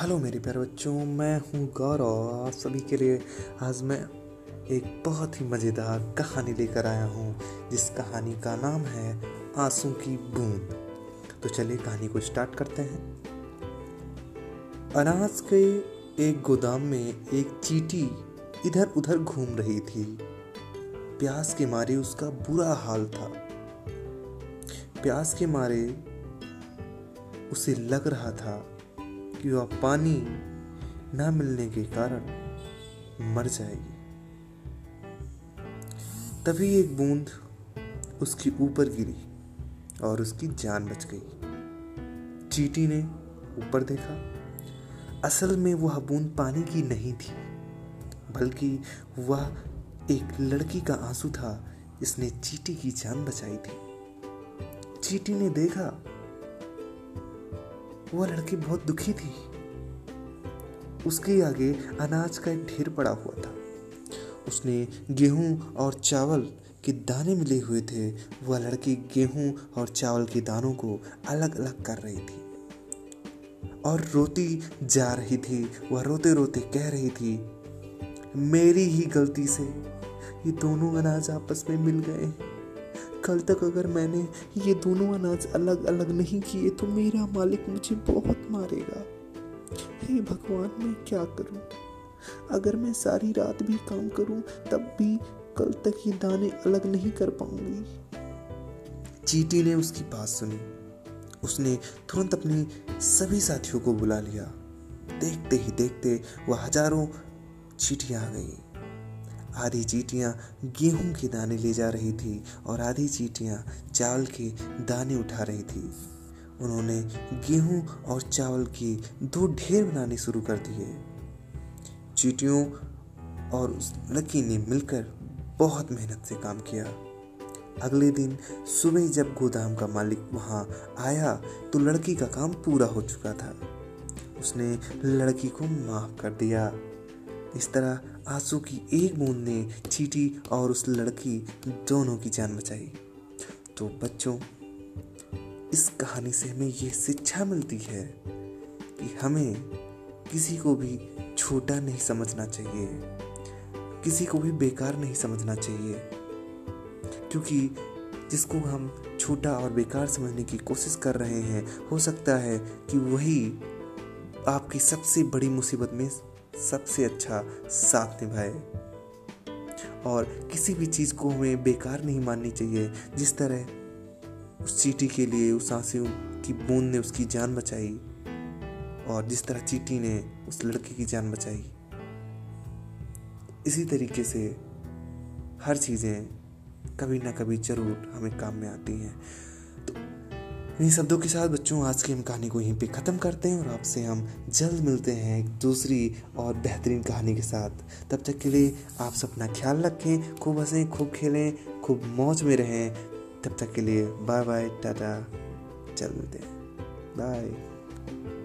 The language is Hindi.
हेलो मेरे प्यारे बच्चों, मैं हूँ गौरव। आप सभी के लिए आज मैं एक बहुत ही मज़ेदार कहानी लेकर आया हूँ, जिस कहानी का नाम है आँसू की बूंद। तो चलिए कहानी को स्टार्ट करते हैं। अनाज के एक गोदाम में एक चीटी इधर उधर घूम रही थी। प्यास के मारे उसका बुरा हाल था। प्यास के मारे उसे लग रहा था कि वह पानी न मिलने के कारण मर जाएगी। तभी एक बूंद उसके ऊपर गिरी और उसकी जान बच गई। चीटी ने ऊपर देखा। असल में वह बूंद पानी की नहीं थी, बल्कि वह एक लड़की का आँसू था। जिसने चीटी की जान बचाई थी। चीटी ने देखा वह लड़की बहुत दुखी थी। उसके आगे अनाज का एक ढेर पड़ा हुआ था। उसने गेहूँ और चावल के दाने मिले हुए थे। वह लड़की गेहूँ और चावल के दानों को अलग अलग कर रही थी। और रोती जा रही थी। वह रोते रोते कह रही थी, मेरी ही गलती से ये दोनों अनाज आपस में मिल गए कल तक अगर मैंने ये दोनों अनाज अलग अलग नहीं किए तो मेरा मालिक मुझे बहुत मारेगा। हे भगवान, मैं क्या करूँ? अगर मैं सारी रात भी काम करूँ, तब भी कल तक ये दाने अलग नहीं कर पाऊँगी। चीटी ने उसकी बात सुनी। उसने तुरंत अपने सभी साथियों को बुला लिया। देखते ही देखते वह हज़ारों चीटियाँ आ गई। आधी चीटियाँ गेहूँ के दाने ले जा रही थी और आधी चीटियाँ चावल के दाने उठा रही थी। उन्होंने गेहूँ और चावल के दो ढेर बनाने शुरू कर दिए। चीटियों और उस लकी ने मिलकर बहुत मेहनत से काम किया। अगले दिन सुबह जब गोदाम का मालिक वहाँ आया तो लड़की का काम पूरा हो चुका था। उसने लड़की को माफ़ कर दिया। इस तरह आँसू की एक बूंद ने चीटी और उस लड़की दोनों की जान बचाई। तो बच्चों, इस कहानी से हमें यह शिक्षा मिलती है कि हमें किसी को भी छोटा नहीं समझना चाहिए, किसी को भी बेकार नहीं समझना चाहिए, क्योंकि जिसको हम छोटा और बेकार समझने की कोशिश कर रहे हैं, हो सकता है कि वही आपकी सबसे बड़ी मुसीबत में सबसे अच्छा साथ निभाए। और किसी भी चीज़ को हमें बेकार नहीं माननी चाहिए। जिस तरह उस चीटी के लिए, उस आँसू की बूंद ने उसकी जान बचाई और जिस तरह चीटी ने उस लड़के की जान बचाई। इसी तरीके से हर चीज़ें कभी ना कभी ज़रूर हमें काम में आती हैं। इन्हीं शब्दों के साथ बच्चों, आज की हम कहानी को यहीं पे ख़त्म करते हैं और आपसे हम जल्द मिलते हैं एक दूसरी और बेहतरीन कहानी के साथ। तब तक के लिए आप अपना ख्याल रखें, खूब हंसें, खूब खेलें, खूब मौज में रहें। तब तक के लिए बाय बाय टाटा चल मिलते हैं। बाय।